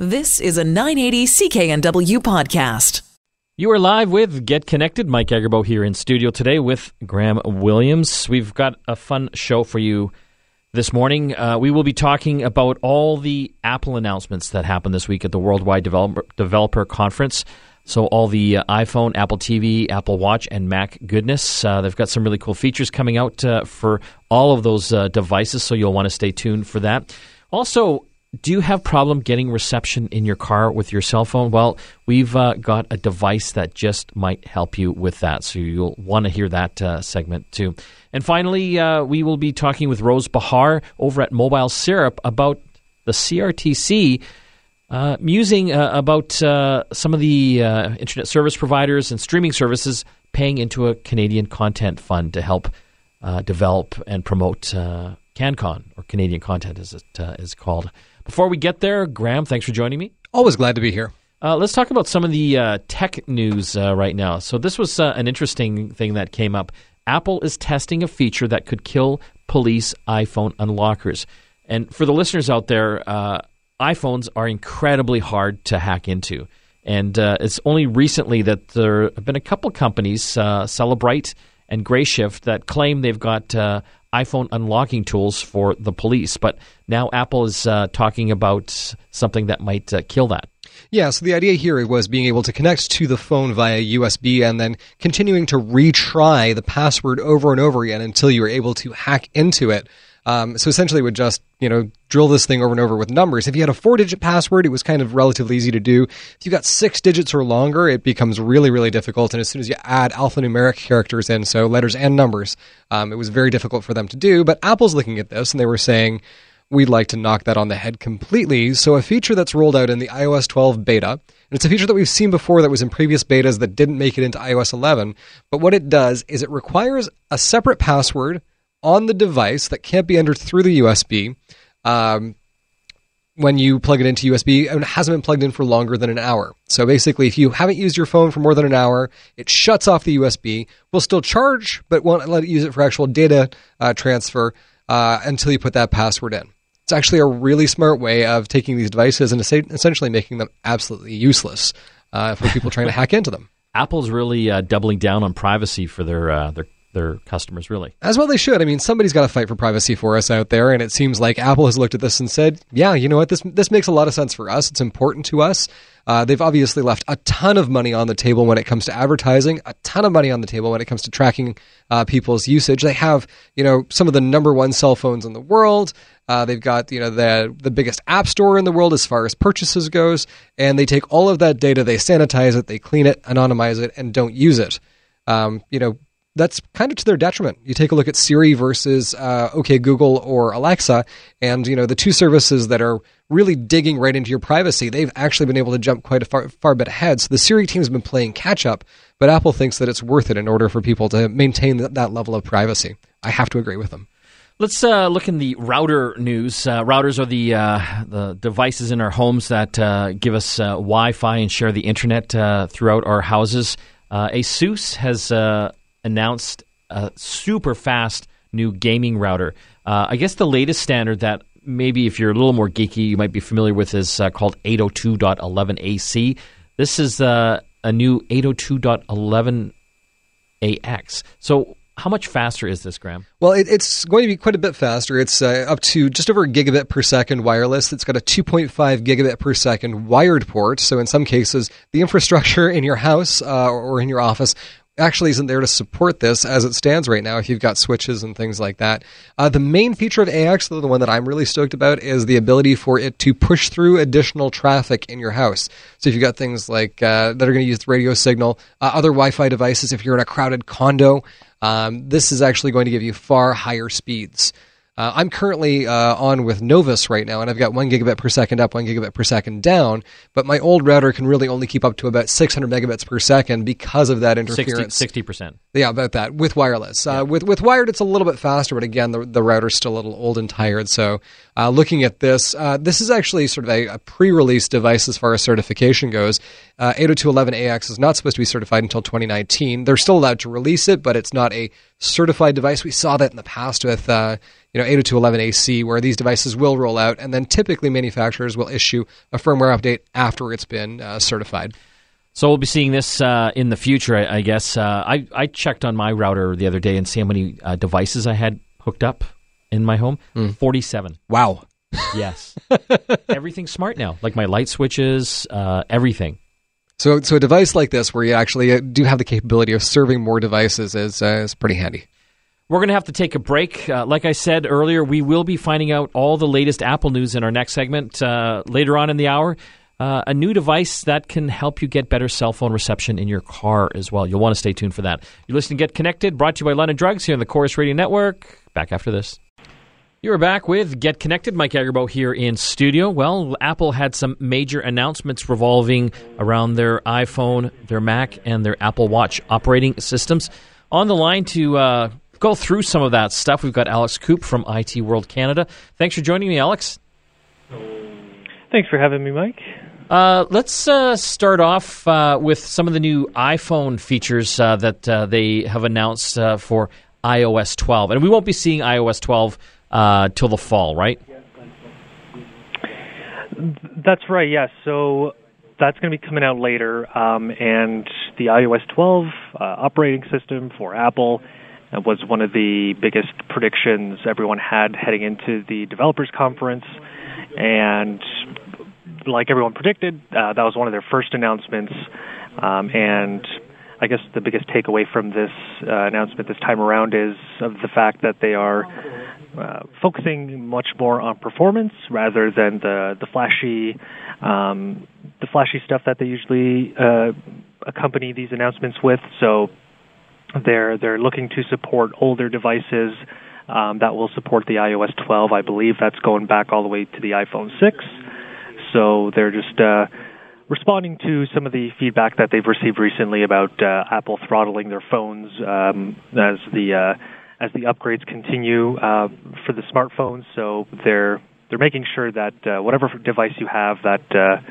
This is a 980 CKNW podcast. You are live with Get Connected. Mike Agerbo here in studio today with Graham Williams. We've got a fun show for you this morning. Uh, we will be talking about all the Apple announcements that happened this week at the Worldwide Developer, Developer Conference. So, all the uh, iPhone, Apple TV, Apple Watch, and Mac goodness. Uh, they've got some really cool features coming out uh, for all of those uh, devices, so you'll want to stay tuned for that. Also, do you have problem getting reception in your car with your cell phone? Well, we've uh, got a device that just might help you with that. So you'll want to hear that uh, segment too. And finally, uh, we will be talking with Rose Behar over at Mobile Syrup about the CRTC. Uh, musing uh, about uh, some of the internet service providers and streaming services paying into a Canadian content fund to help develop and promote CanCon, or Canadian content as it is called. Before we get there, Graham, thanks for joining me. Always glad to be here. Uh, let's talk about some of the uh, tech news uh, right now. So, this was uh, an interesting thing that came up. Apple is testing a feature that could kill police iPhone unlockers. And for the listeners out there, uh, iPhones are incredibly hard to hack into. And uh, it's only recently that there have been a couple companies, Cellebrite and Grayshift, that claim they've got iPhone unlocking tools for the police. But now Apple is uh, talking about something that might uh, kill that. Yeah, so the idea here was being able to connect to the phone via USB and then continuing to retry the password over and over again until you were able to hack into it. Um, so essentially, would just you know drill this thing over and over with numbers. If you had a four-digit password, it was kind of relatively easy to do. If you got six digits or longer, it becomes really really difficult. And as soon as you add alphanumeric characters in, so letters and numbers, um, it was very difficult for them to do. But Apple's looking at this, and they were saying we'd like to knock that on the head completely. So a feature that's rolled out in the iOS 12 beta, and it's a feature that we've seen before that was in previous betas that didn't make it into iOS 11. But what it does is it requires a separate password on the device that can't be entered through the USB. Um, when you plug it into USB and it hasn't been plugged in for longer than an hour. So basically, if you haven't used your phone for more than an hour, it shuts off the USB. Will still charge, but won't let it use it for actual data uh, transfer uh, until you put that password in. It's actually a really smart way of taking these devices and essentially making them absolutely useless uh, for people trying to hack into them. Apple's really uh, doubling down on privacy for their uh, their their customers, really. As well, they should. I mean, somebody's got to fight for privacy for us out there, and it seems like Apple has looked at this and said, "Yeah, you know what? This this makes a lot of sense for us. It's important to us." Uh, they've obviously left a ton of money on the table when it comes to advertising, a ton of money on the table when it comes to tracking uh, people's usage. They have, you know, some of the number one cell phones in the world. Uh, they've got, you know, the the biggest app store in the world as far as purchases goes, and they take all of that data, they sanitize it, they clean it, anonymize it, and don't use it. Um, you know, that's kind of to their detriment. You take a look at Siri versus uh, OK Google or Alexa, and you know the two services that are really digging right into your privacy. They've actually been able to jump quite a far, far bit ahead. So the Siri team's been playing catch up, but Apple thinks that it's worth it in order for people to maintain that, that level of privacy. I have to agree with them. Let's uh, look in the router news. Uh, routers are the uh, the devices in our homes that uh, give us uh, Wi-Fi and share the internet uh, throughout our houses. ASUS has announced a super fast new gaming router. Uh, I guess the latest standard that maybe if you're a little more geeky, you might be familiar with is uh, called 802.11ac. This is uh, a new 802.11ax. So, how much faster is this, Graham? Well, it, it's going to be quite a bit faster. It's uh, up to just over a gigabit per second wireless. It's got a 2.5 gigabit per second wired port. So, in some cases, the infrastructure in your house uh, or in your office actually isn't there to support this as it stands right now if you've got switches and things like that. Uh, the main feature of AX, though, the one that I'm really stoked about, is the ability for it to push through additional traffic in your house. So if you've got things like uh, that are going to use the radio signal, uh, other Wi-Fi devices, if you're in a crowded condo, um, this is actually going to give you far higher speeds. Uh, I'm currently uh, on with Novus right now, and I've got one gigabit per second up, one gigabit per second down. But my old router can really only keep up to about 600 megabits per second because of that interference. 60 percent. Yeah, about that with wireless. Uh, with with wired, it's a little bit faster, but again, the the router's still a little old and tired. So, uh, looking at this, uh, this is actually sort of a, a, pre-release device as far as certification goes. Uh, 802.11ax is not supposed to be certified until 2019. They're still allowed to release it, but it's not a certified device. We saw that in the past with you know 802.11ac, where these devices will roll out, and then typically manufacturers will issue a firmware update after it's been uh, certified. So we'll be seeing this uh, in the future, I, I guess. Uh, I, I checked on my router the other day and see how many uh, devices I had hooked up in my home. Mm. 47. Wow. Yes. Everything's smart now, like my light switches, uh, everything. So, so a device like this, where you actually uh, do have the capability of serving more devices, is uh, is pretty handy. We're going to have to take a break. Uh, like I said earlier, we will be finding out all the latest Apple news in our next segment uh, later on in the hour. Uh, a new device that can help you get better cell phone reception in your car as well. You'll want to stay tuned for that. You're listening to Get Connected, brought to you by London Drugs here on the Corus Radio Network. Back after this. You're back with Get Connected. Mike Agerbo here in studio. Well, Apple had some major announcements revolving around their iPhone, their Mac, and their Apple Watch operating systems. On the line to uh, go through some of that stuff, we've got Alex Coop from IT World Canada. Thanks for joining me, Alex. Thanks for having me, Mike. Uh, let's uh, start off uh, with some of the new iPhone features uh, that uh, they have announced uh, for iOS 12. And we won't be seeing iOS 12 till the fall, right? That's right, yes. So that's going to be coming out later. Um, and the iOS 12 operating system for Apple was one of the biggest predictions everyone had heading into the developers conference. And like everyone predicted, uh, that was one of their first announcements. Um, and I guess the biggest takeaway from this uh, announcement this time around is of the fact that they are uh, focusing much more on performance rather than the the flashy um, the flashy stuff that they usually uh, accompany these announcements with. So they're they're looking to support older devices um, that will support the iOS 12. I believe that's going back all the way to the iPhone 6. So they're just uh, responding to some of the feedback that they've received recently about uh, Apple throttling their phones um, as the uh, as the upgrades continue uh, for the smartphones. So they're they're making sure that uh, whatever device you have, that uh,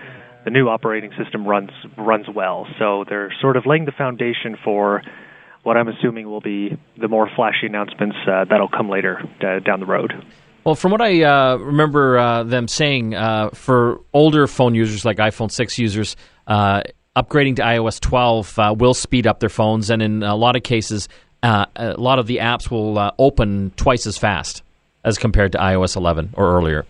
the new operating system runs runs well. So they're sort of laying the foundation for what I'm assuming will be the more flashy announcements uh, that'll come later uh, down the road. Well, from what I uh, remember uh, them saying, uh, for older phone users like iPhone 6 users, upgrading to iOS 12 uh, will speed up their phones, and in a lot of cases, a lot of the apps will open twice as fast as compared to iOS 11 or earlier.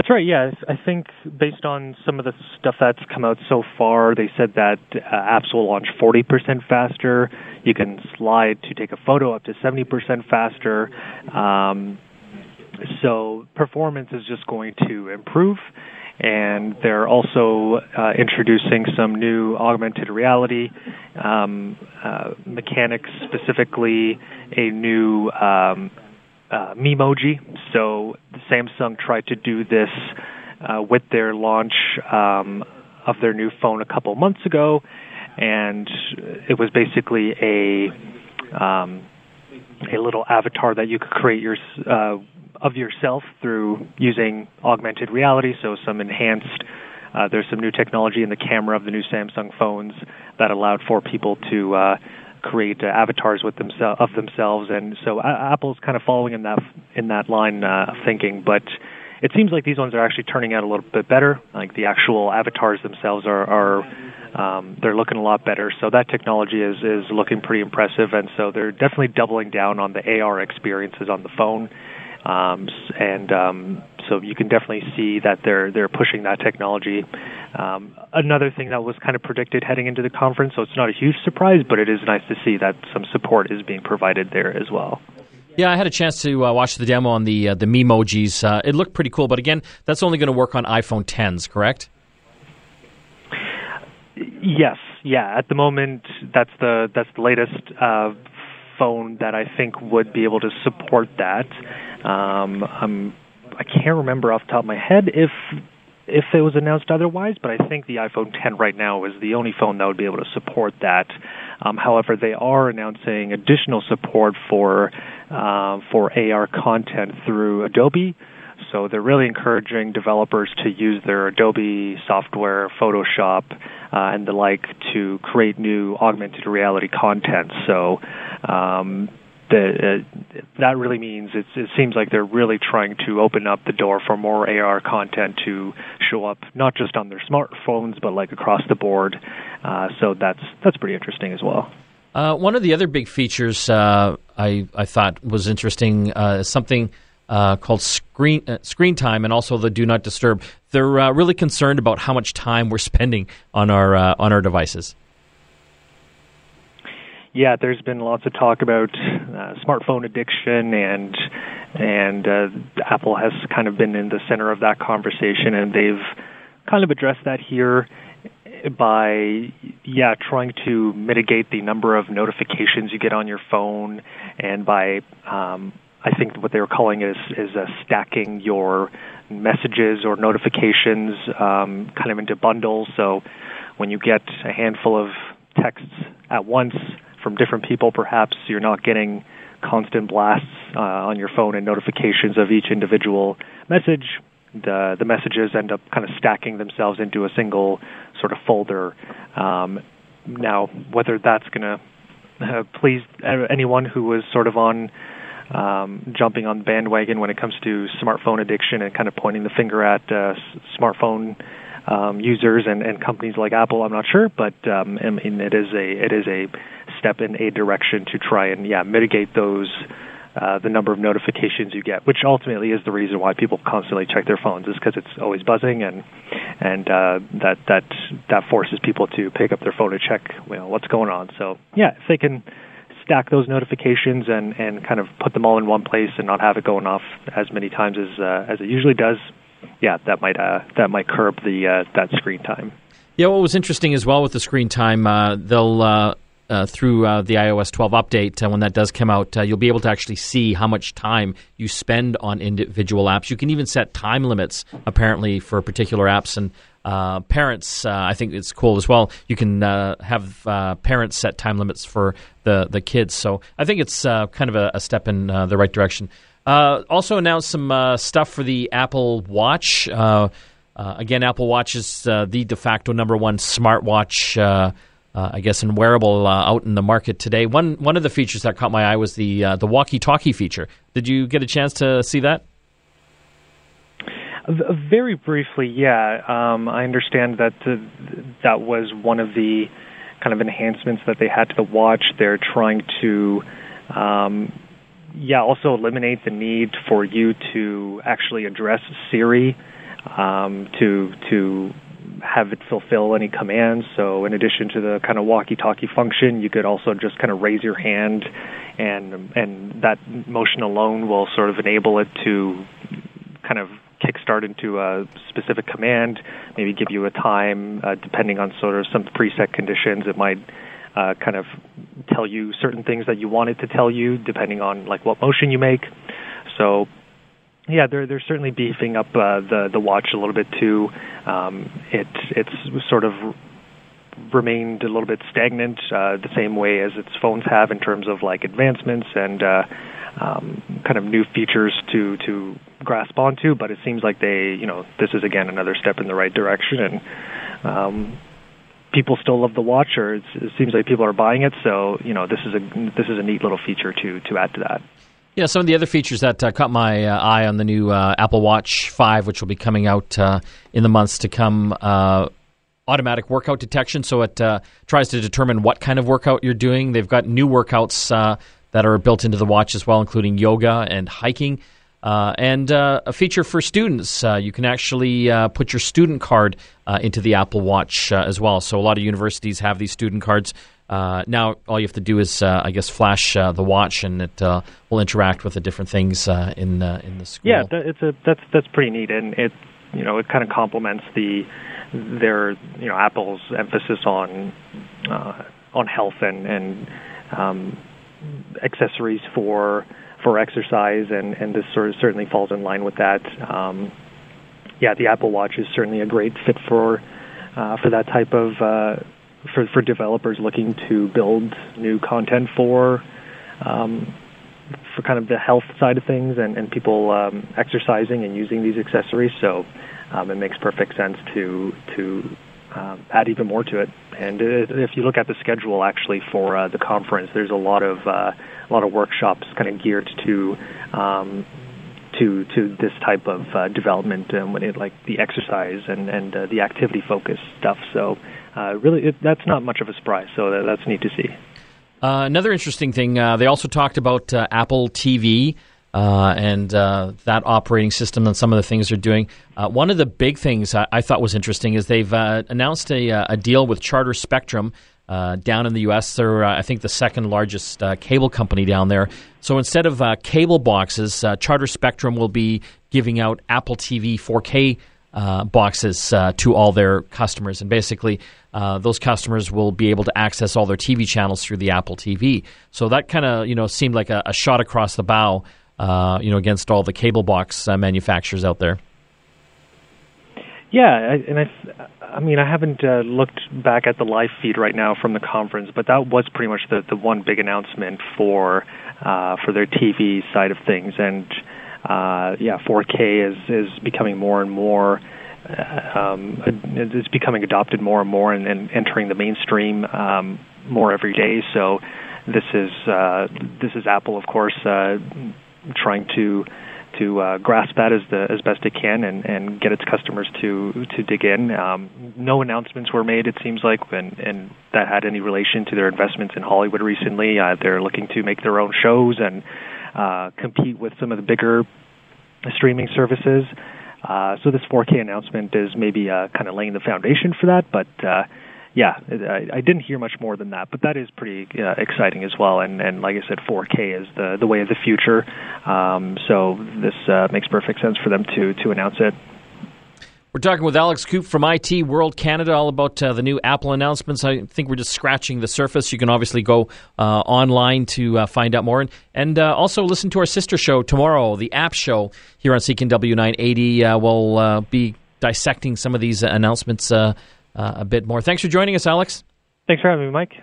That's right. Yeah, I think based on some of the stuff that's come out so far, they said that uh, apps will launch 40% faster. You can slide to take a photo up to 70% faster. Um, so performance is just going to improve. And they're also uh, introducing some new augmented reality um, uh, mechanics, specifically a new um, uh, Memoji. So Samsung tried to do this uh, with their launch um, of their new phone a couple months ago, and it was basically a um, a little avatar that you could create your uh, of yourself through using augmented reality. So some enhanced. Uh, there's some new technology in the camera of the new Samsung phones that allowed for people to uh, create uh, avatars with themselves of themselves, and so uh, Apple's kind of following in that in that line uh, of thinking. But it seems like these ones are actually turning out a little bit better. Like the actual avatars themselves are, are um, they're looking a lot better. So that technology is is looking pretty impressive, and so they're definitely doubling down on the AR experiences on the phone. Um, and um, so you can definitely see that they're they're pushing that technology. Um, another thing that was kind of predicted heading into the conference, so it's not a huge surprise, but it is nice to see that some support is being provided there as well. Yeah, I had a chance to uh, watch the demo on the uh, the Memojis. Uh, it looked pretty cool, but again, that's only going to work on iPhone 10s, correct? Yes, yeah. At the moment, that's the that's the latest uh, phone that I think would be able to support that. Um, I'm I can't remember off the top of my head if if it was announced otherwise, but I think the iPhone 10 right now is the only phone that would be able to support that. Um, however, they are announcing additional support for uh, for AR content through Adobe. So they're really encouraging developers to use their Adobe software, Photoshop, uh, and the like to create new augmented reality content. So um, uh, that really means it seems like they're really trying to open up the door for more AR content to show up, not just on their smartphones, but like across the board. Uh, so that's that's pretty interesting as well. Uh, one of the other big features uh, I I thought was interesting uh, is something. Uh, called screen screen time and also the do not disturb. They're really concerned about how much time we're spending on our on our devices yeah, there's been lots of talk about uh, smartphone addiction, and and uh, Apple has kind of been in the center of that conversation, and they've kind of addressed that here by yeah trying to mitigate the number of notifications you get on your phone, and by um, I think what they were calling is is uh, stacking your messages or notifications um, kind of into bundles. So when you get a handful of texts at once from different people, perhaps you're not getting constant blasts uh, on your phone and notifications of each individual message. The, the messages end up kind of stacking themselves into a single sort of folder. Um, now, whether that's going to uh, please anyone who was sort of on um, jumping on the bandwagon when it comes to smartphone addiction and kind of pointing the finger at uh, smartphone um, users and, and companies like Apple, I'm not sure, but um, I mean it is a it is a step in a direction to try and yeah mitigate those uh, the number of notifications you get, which ultimately is the reason why people constantly check their phones, is because it's always buzzing, and and uh, that that that forces people to pick up their phone to check you know, what's going on. So yeah, if they can stack those notifications and and kind of put them all in one place and not have it going off as many times as uh, as it usually does, yeah, that might uh, that might curb the uh, that screen time. Yeah, what was interesting as well with the screen time, uh, they'll uh, through uh, the iOS 12 update, uh, when that does come out, uh, you'll be able to actually see how much time you spend on individual apps. You can even set time limits, apparently, for particular apps. And uh, parents, uh, I think it's cool as well. You can have parents set time limits for the, the kids. So I think it's kind of a, a step in the right direction. also announced some stuff for the Apple Watch. again, Apple Watch is the de facto number one smartwatch uh, I guess, and wearable uh, out in the market today. One one of the features that caught my eye was the uh, the walkie-talkie feature. Did you get a chance to see that? Very briefly, yeah. Um, I understand that that was one of the kind of enhancements that they had to the watch. They're trying to, um, yeah, also eliminate the need for you to actually address Siri um, to to have it fulfill any commands. So, in addition to the kind of walkie-talkie function, you could also just kind of raise your hand, and and that motion alone will sort of enable it to kind of kickstart into a specific command. Maybe give you a time, uh, depending on sort of some preset conditions. It might uh, kind of tell you certain things that you want it to tell you, depending on like what motion you make. So yeah, they're they're certainly beefing up uh, the the watch a little bit too. Um, it it's sort of remained a little bit stagnant, uh, the same way as its phones have in terms of like advancements and uh, um, kind of new features to to grasp onto. But it seems like they, you know, this is again another step in the right direction, and um, people still love the watch, or it seems like people are buying it. So you know, this is a this is a neat little feature to to add to that. Yeah, some of the other features that uh, caught my uh, eye on the new uh, Apple Watch 5, which will be coming out uh, in the months to come uh, automatic workout detection. So it uh, tries to determine what kind of workout you're doing. They've got new workouts that are built into the watch as well, including yoga and hiking. and a feature for students, you can actually put your student card into the Apple Watch as well. So, a lot of universities have these student cards uh, now, all you have to do is, uh, I guess, flash uh, the watch, and it uh, will interact with the different things uh, in in the school. Yeah, it's a that's that's pretty neat, and it you know it kind of complements the their you know Apple's emphasis on uh, on health and and um, accessories for for exercise, and and this sort of certainly falls in line with that. Um, yeah, the Apple Watch is certainly a great fit for for that type of for for developers looking to build new content for um, for kind of the health side of things and, and people um, exercising and using these accessories. So um, it makes perfect sense to to um, add even more to it. And if you look at the schedule actually for uh, the conference, there's a lot of uh, a lot of workshops kind of geared to um, to to this type of uh, development, um, when it, like the exercise and and uh, the activity focused stuff. So uh, really, it, that's not much of a surprise. So that, that's neat to see. Uh, another interesting thing, uh, they also talked about uh, Apple TV. Uh, and uh, that operating system and some of the things they're doing. One of the big things I, I thought was interesting is they've announced a, a, deal with Charter Spectrum down in the U.S. They're, I think, the second largest cable company down there. So instead of cable boxes, Charter Spectrum will be giving out Apple TV 4K uh, boxes uh, to all their customers, and basically uh, those customers will be able to access all their TV channels through the Apple TV. So that kind of you know seemed like a, a, shot across the bow, uh, you know, against all the cable box uh, manufacturers out there. Yeah, and I, I mean, I haven't looked back at the live feed right now from the conference, but that was pretty much the the one big announcement for for their TV side of things, and uh, yeah, 4K is is becoming more and more. Uh, um, it's becoming adopted more and more and, and entering the mainstream um, more every day. So this is uh, this is Apple, of course, uh, trying to to uh, grasp that as the as best it can and, and get its customers to to dig in. Um, no announcements were made, it seems like, and, and that had any relation to their investments in Hollywood recently. Uh, they're looking to make their own shows and uh, compete with some of the bigger streaming services. Uh, so this 4K announcement is maybe uh, kind of laying the foundation for that, but uh, yeah, I, I didn't hear much more than that. But that is pretty uh, exciting as well. And, and like I said, 4K is the the way of the future. Um, so this uh, makes perfect sense for them to to announce it. We're talking with Alex Coop from IT World Canada all about uh, the new Apple announcements. I think we're just scratching the surface. You can obviously go uh, online to uh, find out more and, and uh, also listen to our sister show tomorrow, the App Show here on CKNW 980. Uh, we'll uh, be dissecting some of these announcements a bit more. Thanks for joining us, Alex. Thanks for having me, Mike.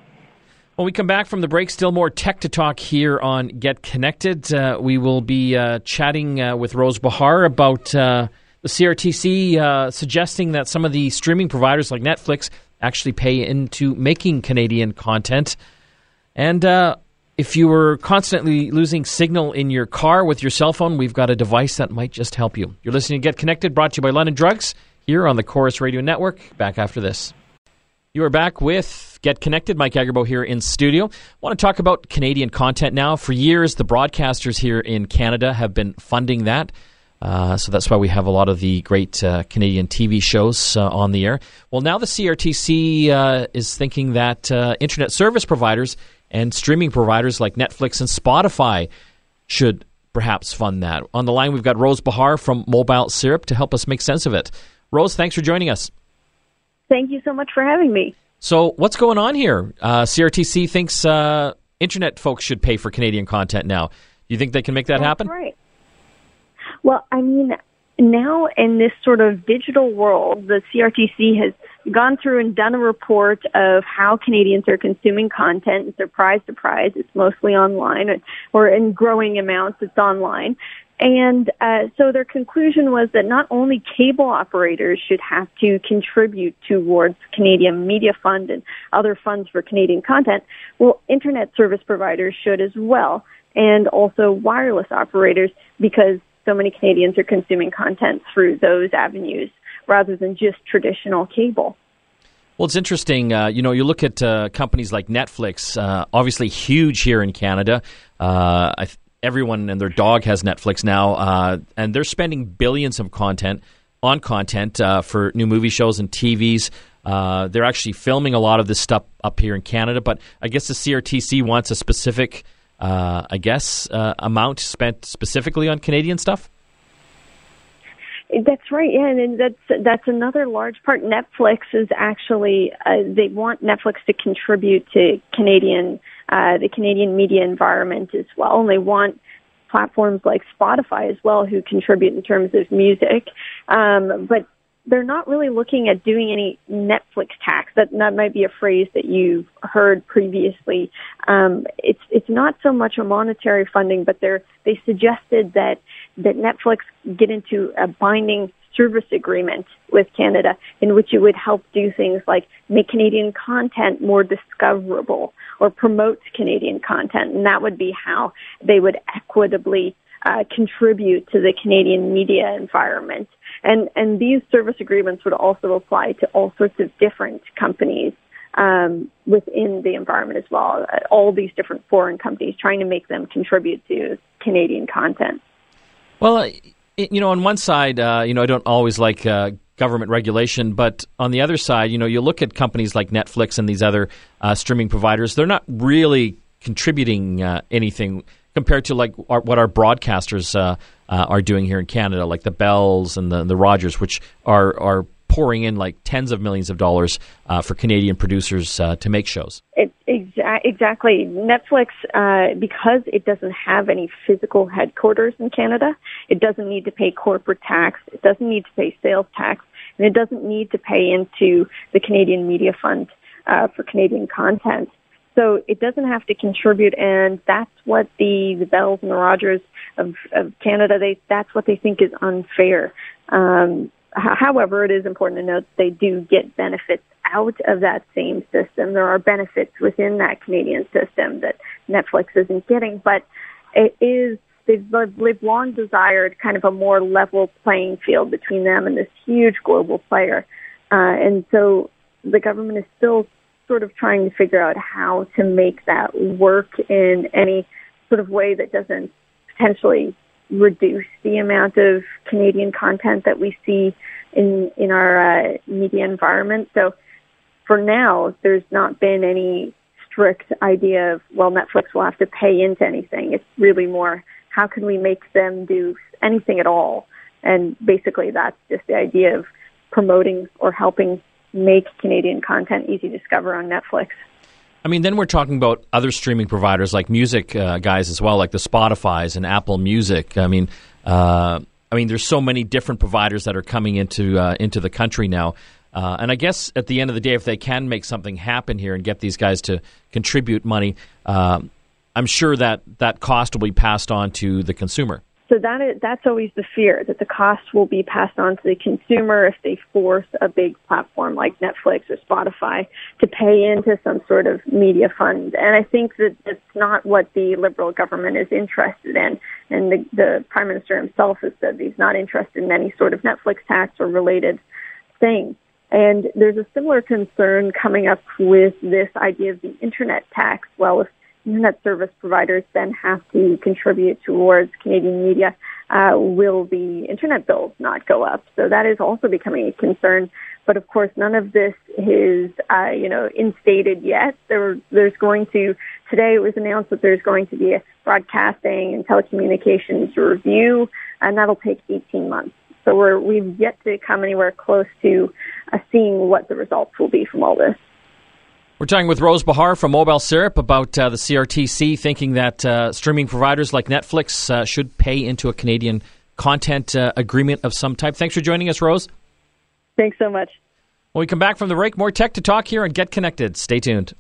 When we come back from the break, still more tech to talk here on Get Connected. we will be chatting with Rose Behar about the CRTC uh, suggesting that some of the streaming providers like Netflix actually pay into making Canadian content. And uh, if you were constantly losing signal in your car with your cell phone, we've got a device that might just help you. You're listening to Get Connected, brought to you by London Drugs, here on the Corus Radio Network. Back after this. You are back with Get Connected. Mike Agerbo here in studio. I want to talk about Canadian content now. For years, the broadcasters here in Canada have been funding that. Uh, so that's why we have a lot of the great uh, Canadian TV shows uh, on the air. Well, now the CRTC uh, is thinking that uh, internet service providers and streaming providers like Netflix and Spotify should perhaps fund that. On the line, we've got Rose Behar from Mobile Syrup to help us make sense of it. Rose, thanks for joining us. Thank you so much for having me. So, what's going on here? CRTC thinks internet folks should pay for Canadian content now. Do you think they can make that That's happen? Right. Well, I mean, now in this sort of digital world, the CRTC has gone through and done a report of how Canadians are consuming content. And surprise, surprise, it's mostly online, or in growing amounts, it's online. And uh, so their conclusion was that not only cable operators should have to contribute towards Canadian Media Fund and other funds for Canadian content, well, internet service providers should as well, and also wireless operators, because so many Canadians are consuming content through those avenues rather than just traditional cable. Well, it's interesting. Uh, you know, you look at uh, companies like Netflix, uh, obviously huge here in Canada. Uh, th- everyone and their dog has Netflix now, uh, and they're spending billions of content on content uh, for new movie shows and TVs. they're actually filming a lot of this stuff up here in Canada, but I guess the CRTC wants a specific uh, I guess, uh, amount spent specifically on Canadian stuff? That's right, yeah, and that's that's another large part. Netflix is actually uh, they want Netflix to contribute to Canadian uh, the Canadian media environment as well, and they want platforms like Spotify as well who contribute in terms of music. Um, but they're not really looking at doing any Netflix tax. That that might be a phrase that you've heard previously. Um, it's it's not so much a monetary funding, but they're they suggested that that Netflix get into a binding service agreement with Canada in which it would help do things like make Canadian content more discoverable or promote Canadian content. And that would be how they would equitably uh, contribute to the Canadian media environment. And, and these service agreements would also apply to all sorts of different companies um, within the environment as well. All these different foreign companies trying to make them contribute to Canadian content. Well, you know, on one side, uh, you know, I don't always like uh, government regulation, but on the other side, you know, you look at companies like Netflix and these other uh, streaming providers; they're not really contributing uh, anything compared to like our, what our broadcasters uh, uh, are doing here in Canada, like the Bells and the the Rogers, which are are pouring in like tens of millions of dollars uh, for Canadian producers uh, to make shows. It, exa- exactly. Netflix, uh, because it doesn't have any physical headquarters in Canada, it doesn't need to pay corporate tax, it doesn't need to pay sales tax, and it doesn't need to pay into the Canadian Media Fund uh, for Canadian content. So it doesn't have to contribute, and that's what the the Bells and the Rogers of, of Canada they that's what they think is unfair. Um, However, it is important to note they do get benefits out of that same system. There are benefits within that Canadian system that Netflix isn't getting, but it is they've, they've long desired kind of a more level playing field between them and this huge global player. Uh, and so the government is still sort of trying to figure out how to make that work in any sort of way that doesn't potentially reduce the amount of Canadian content that we see in in our uh, media environment. So for now, there's not been any strict idea of well, Netflix will have to pay into anything. It's really more how can we make them do anything at all, and basically that's just the idea of promoting or helping make Canadian content easy to discover on Netflix. I mean, then we're talking about other streaming providers like music uh, guys as well, like the Spotify's and Apple Music. I mean, uh, I mean, there's so many different providers that are coming into uh, into the country now. Uh, and I guess at the end of the day, if they can make something happen here and get these guys to contribute money, uh, I'm sure that that cost will be passed on to the consumer. So that is, that's always the fear that the cost will be passed on to the consumer if they force a big platform like Netflix or Spotify to pay into some sort of media fund. And I think that that's not what the Liberal government is interested in. And the, the Prime Minister himself has said he's not interested in any sort of Netflix tax or related thing. And there's a similar concern coming up with this idea of the internet tax. Well, if internet service providers then have to contribute towards Canadian media, uh, will the internet bills not go up? So that is also becoming a concern. But of course, none of this is, uh, you know, instated yet. There, there's going to today it was announced that there's going to be a broadcasting and telecommunications review, and that'll take 18 months. So we're, we've yet to come anywhere close to uh, seeing what the results will be from all this. We're talking with Rose Behar from Mobile Syrup about uh, the CRTC thinking that uh, streaming providers like Netflix uh, should pay into a Canadian content uh, agreement of some type. Thanks for joining us, Rose. Thanks so much. When we come back from the break, more tech to talk here and get connected. Stay tuned.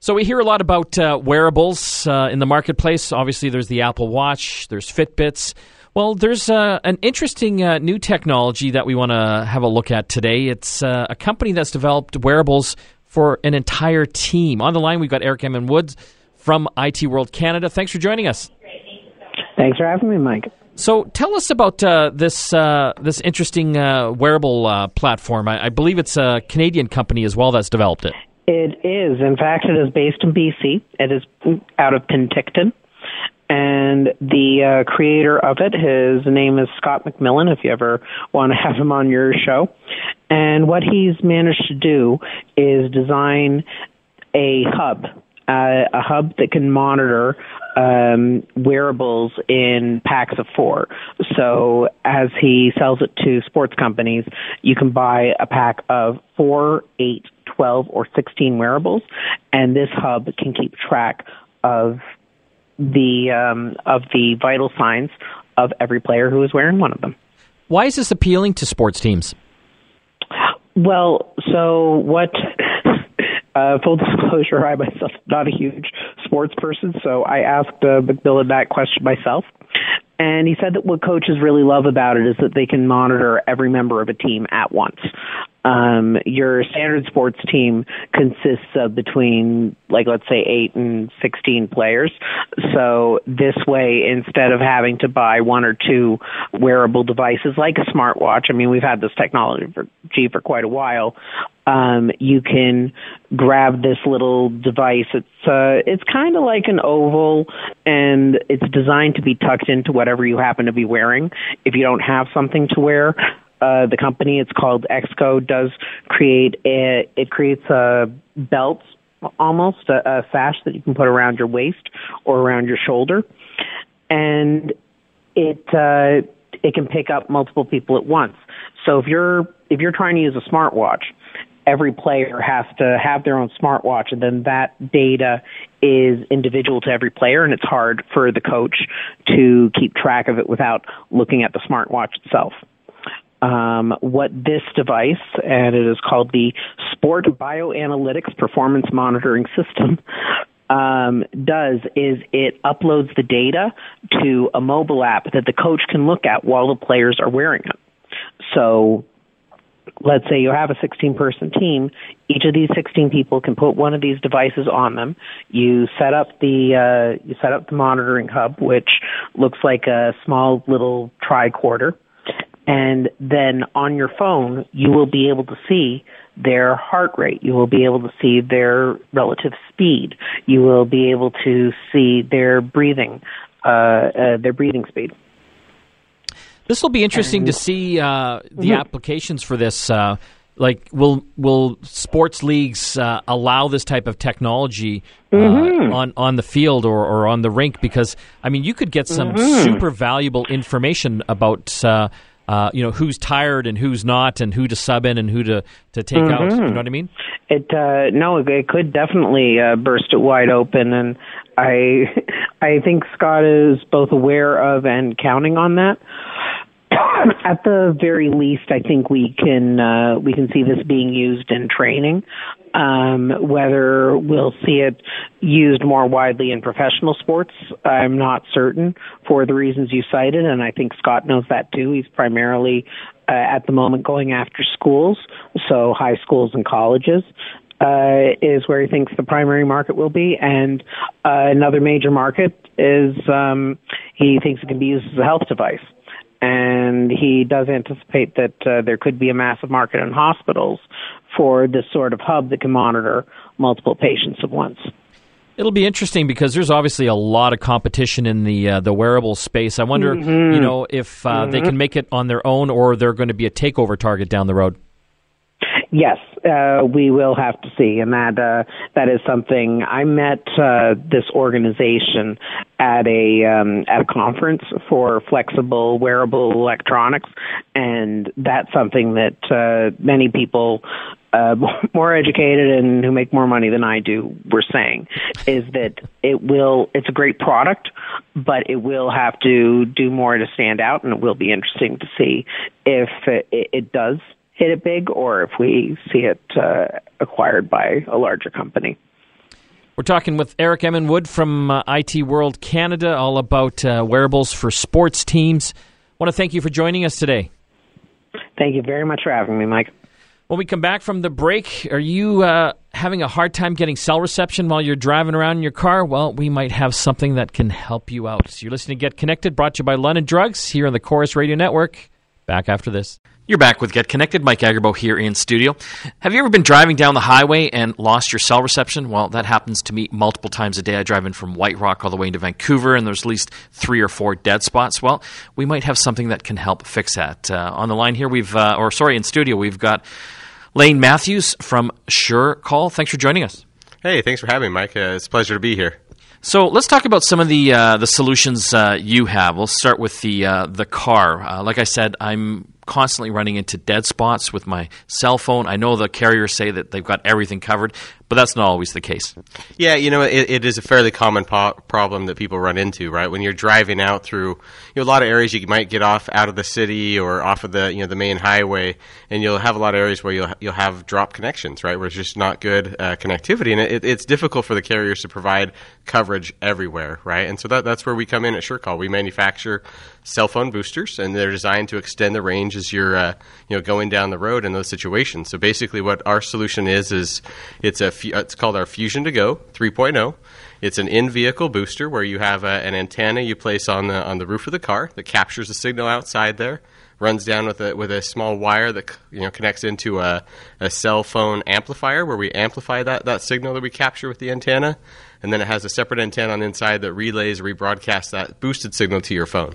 So we hear a lot about uh, wearables uh, in the marketplace. Obviously, there's the Apple Watch, there's Fitbits. Well, there's uh, an interesting uh, new technology that we want to have a look at today. It's uh, a company that's developed wearables for an entire team. On the line, we've got Eric Emin Woods from IT World Canada. Thanks for joining us. Thanks for having me, Mike. So, tell us about uh, this uh, this interesting uh, wearable uh, platform. I, I, believe it's a Canadian company as well that's developed it. It is. In fact, it is based in BC. It is out of Penticton. And the uh, creator of it, his name is Scott McMillan, if you ever want to have him on your show. And what he's managed to do is design a hub, uh, a hub that can monitor um, wearables in packs of four. So as he sells it to sports companies, you can buy a pack of four, eight, 12, or 16 wearables, and this hub can keep track of the um, of the vital signs of every player who is wearing one of them. Why is this appealing to sports teams? Well, so what? Uh, full disclosure, I myself am not a huge sports person, so I asked uh, McMillan that question myself. And he said that what coaches really love about it is that they can monitor every member of a team at once. Um, your standard sports team consists of between, like, let's say, 8 and 16 players. So this way, instead of having to buy one or two wearable devices like a smartwatch, I mean, we've had this technology for, for quite a while, um, you can grab this little device. It's uh, it's kind of like an oval, and it's designed to be tucked into whatever you happen to be wearing. If you don't have something to wear, uh, the company it's called Exco does create a it creates a belt almost a, a sash that you can put around your waist or around your shoulder, and it uh, it can pick up multiple people at once. So if you're if you're trying to use a smartwatch every player has to have their own smartwatch and then that data is individual to every player and it's hard for the coach to keep track of it without looking at the smartwatch itself. Um, what this device, and it is called the Sport Bioanalytics Performance Monitoring System, um, does is it uploads the data to a mobile app that the coach can look at while the players are wearing it. So let's say you have a 16 person team, each of these 16 people can put one of these devices on them. You set up the uh, you set up the monitoring hub, which looks like a small little tricorder, and then on your phone you will be able to see their heart rate. You will be able to see their relative speed. You will be able to see their breathing, uh, uh, their breathing speed. This will be interesting and, to see uh, the mm-hmm. applications for this. Uh, like, will will sports leagues uh, allow this type of technology uh, mm-hmm. on on the field or, or on the rink? Because I mean, you could get some mm-hmm. super valuable information about. Uh, you know who's tired and who's not, and who to sub in and who to, to take out. You know what I mean? It uh, no, it could definitely uh, burst it wide open, and I I think Scott is both aware of and counting on that. At the very least, I think we can uh, we can see this being used in training. Um, whether we'll see it used more widely in professional sports, I'm not certain for the reasons you cited, and I think Scott knows that too. He's primarily uh, at the moment going after schools, so high schools and colleges. Uh, is where he thinks the primary market will be, and uh, another major market is um, he thinks it can be used as a health device and he does anticipate that uh, there could be a massive market in hospitals for this sort of hub that can monitor multiple patients at once. It'll be interesting because there's obviously a lot of competition in the uh, the wearable space. I wonder, mm-hmm. you know, if uh, mm-hmm. they can make it on their own or they're going to be a takeover target down the road. Yes, uh, we will have to see, and that uh, that is something. I met uh, this organization at a um, at a conference for flexible wearable electronics, and that's something that uh, many people uh, more educated and who make more money than I do were saying is that it will it's a great product but it will have to do more to stand out and it will be interesting to see if it, it does hit it big or if we see it uh, acquired by a larger company. We're talking with Eric Emin Wood from uh, IT World Canada all about uh, wearables for sports teams. I want to thank you for joining us today. Thank you very much for having me, Mike. When we come back from the break, are you uh, having a hard time getting cell reception while you're driving around in your car? Well, we might have something that can help you out. So you're listening to Get Connected, brought to you by London Drugs here on the Corus Radio Network. Back after this. You're back with Get Connected. Mike Agerbo here in studio. Have you ever been driving down the highway and lost your cell reception? Well, that happens to me multiple times a day. I drive in from White Rock all the way into Vancouver, and there's at least three or four dead spots. Well, we might have something that can help fix that. Uh, on the line here, we've, uh, or sorry, in studio, we've got Lane Matthews from SureCall. Thanks for joining us. Hey, thanks for having me, Mike. Uh, it's a pleasure to be here. So let's talk about some of the uh, the solutions uh, you have. We'll start with the uh, the car. Uh, like I said, I'm constantly running into dead spots with my cell phone. I know the carriers say that they've got everything covered, but that's not always the case. Yeah, you know, it, it is a fairly common po- problem that people run into, right? When you're driving out through you know, a lot of areas, you might get off out of the city or off of the you know the main highway, and you'll have a lot of areas where you'll you'll have drop connections, right? Where it's just not good uh, connectivity, and it, it's difficult for the carriers to provide coverage everywhere, right? And so that, that's where we come in at SureCall. We manufacture cell phone boosters, and they're designed to extend the range as you're uh, you know going down the road in those situations. So basically, what our solution is is it's a Uh, it's called our Fusion2Go 3.0. It's an in-vehicle booster where you have a, an antenna you place on the on the roof of the car that captures the signal outside there, runs down with a with a small wire that you know connects into a, a cell phone amplifier where we amplify that that signal that we capture with the antenna, and then it has a separate antenna on the inside that relays rebroadcasts that boosted signal to your phone.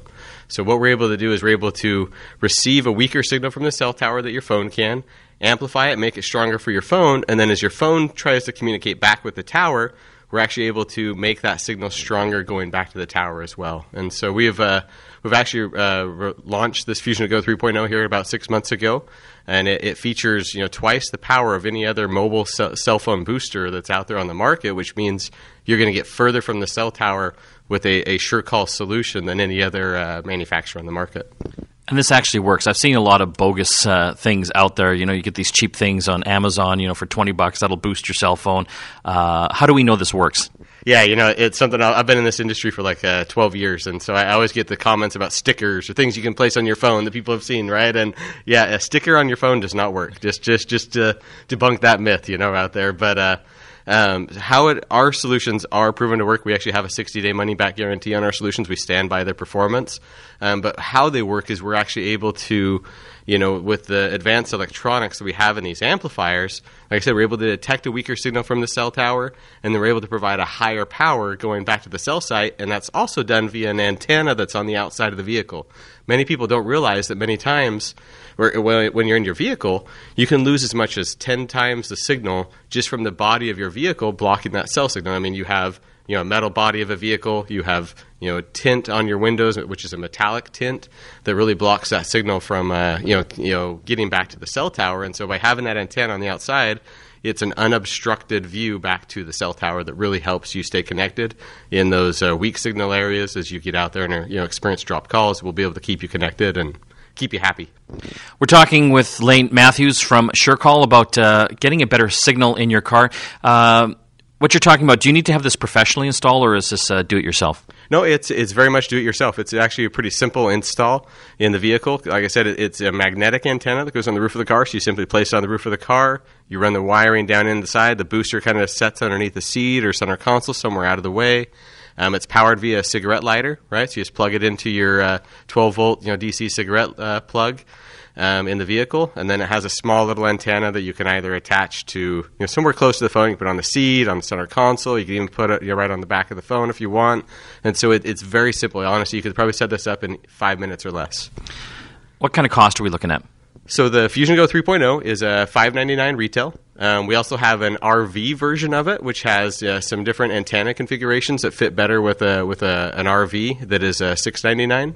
So what we're able to do is we're able to receive a weaker signal from the cell tower that your phone can, amplify it, make it stronger for your phone, and then as your phone tries to communicate back with the tower, we're actually able to make that signal stronger going back to the tower as well. And so we have uh, we've actually uh, re- launched this Fusion Go 3.0 here about six months ago, and it, it, features you know twice the power of any other mobile cell phone booster that's out there on the market, which means you're going to get further from the cell tower with a, a SureCall solution than any other uh, manufacturer on the market. And this actually works. I've seen a lot of bogus uh, things out there. You know, you get these cheap things on Amazon. You know, for twenty bucks, that'll boost your cell phone. Uh, how do we know this works? Yeah, you know, it's something I've been in this industry for like uh, 12 years, and so I always get the comments about stickers or things you can place on your phone that people have seen, right? And yeah, a sticker on your phone does not work. Just, just, just to debunk that myth, you know, out there. But uh, um, how it, our solutions are proven to work. We actually have a 60 day money back guarantee on our solutions. We stand by their performance. Um, but how they work is we're actually able to, you know, with the advanced electronics that we have in these amplifiers, like I said, we're able to detect a weaker signal from the cell tower, and then we're able to provide a higher power going back to the cell site, and that's also done via an antenna that's on the outside of the vehicle. Many people don't realize that many times, when you're in your vehicle, you can lose as much as 10 times the signal just from the body of your vehicle blocking that cell signal. I mean, you have you know, a metal body of a vehicle. You have, you know, a tint on your windows, which is a metallic tint that really blocks that signal from, uh, you know, you know, getting back to the cell tower. And so by having that antenna on the outside, it's an unobstructed view back to the cell tower that really helps you stay connected in those uh, weak signal areas as you get out there and uh, you know experience drop calls. We'll be able to keep you connected and keep you happy. We're talking with Lane Matthews from SureCall about uh, getting a better signal in your car. Uh, what you're talking about, do you need to have this professionally installed, or is this uh, do it yourself? No, it's it's very much do it yourself. It's actually a pretty simple install in the vehicle. Like I said, it's a magnetic antenna that goes on the roof of the car. So you simply place it on the roof of the car. You run the wiring down in The side, the booster kind of sets underneath the seat or center console somewhere out of the way. Um, it's powered via a cigarette lighter, right? So you just plug it into your uh, 12 volt, you know, DC cigarette uh, plug um, in the vehicle, and then it has a small little antenna that you can either attach to you know somewhere close to the phone. You can put it on the seat, on the center console. You can even put it you know, right on the back of the phone if you want. And so it, it's very simple. Honestly, you could probably set this up in five minutes or less. What kind of cost are we looking at? So the Fusion Go 3.0 is a 599 retail. Um, we also have an RV version of it, which has uh, some different antenna configurations that fit better with a with a, an RV that is uh, 699.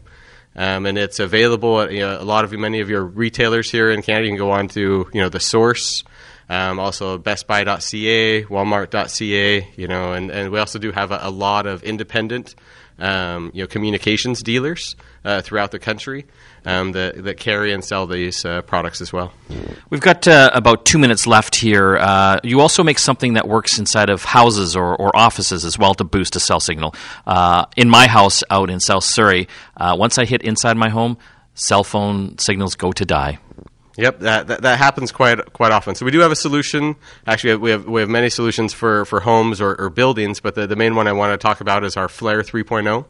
Um, and it's available at you know, a lot of many of your retailers here in Canada. You can go on to you know the source, um, also BestBuy.ca, Walmart.ca. You know, and, and we also do have a, a lot of independent um, you know communications dealers uh, throughout the country um, that, that carry and sell these uh, products as well. We've got uh, about two minutes left here. Uh, you also make something that works inside of houses or, or offices as well to boost a cell signal. Uh, in my house out in South Surrey, uh, once I hit inside my home, cell phone signals go to die. Yep, that, that, that happens quite quite often. So we do have a solution. Actually, we have we have many solutions for, for homes or, or buildings, but the, the main one I want to talk about is our Flare 3.0.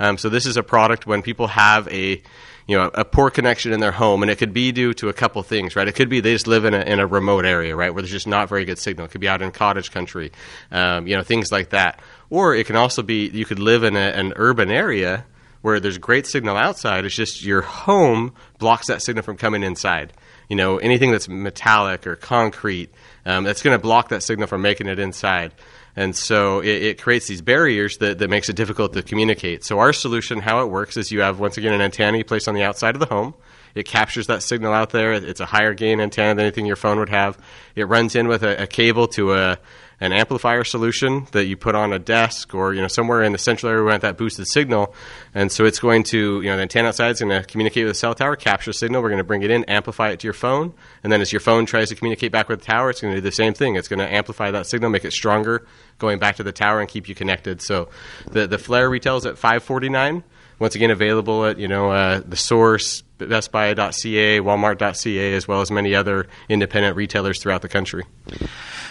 Um, so this is a product when people have a you know a poor connection in their home, and it could be due to a couple things, right? It could be they just live in a, in a remote area, right, where there's just not very good signal. It could be out in cottage country, um, you know, things like that. Or it can also be you could live in a, an urban area where there's great signal outside. It's just your home blocks that signal from coming inside. You know, anything that's metallic or concrete, um, that's going to block that signal from making it inside. And so it, it, creates these barriers that, that makes it difficult to communicate. So our solution, how it works, is you have once again an antenna you place on the outside of the home. It captures that signal out there. It's a higher gain antenna than anything your phone would have. It runs in with a, a cable to a an amplifier solution that you put on a desk or you know somewhere in the central area where that boosted signal. And so it's going to you know the antenna outside is going to communicate with the cell tower, capture signal. We're going to bring it in, amplify it to your phone, and then as your phone tries to communicate back with the tower, it's going to do the same thing. It's going to amplify that signal, make it stronger, going back to the tower and keep you connected. So the the Flare retails at 549. Once again, available at you know uh, the Source, BestBuy.ca, Walmart.ca, as well as many other independent retailers throughout the country.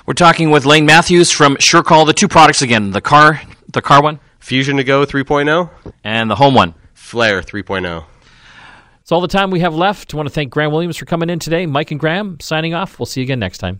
We're talking with Lane Matthews from SureCall. The two products again: the car, the car one, Fusion2Go 3.0, and the home one, Flare 3.0. It's all the time we have left. I want to thank Graham Williams for coming in today. Mike and Graham signing off. We'll see you again next time.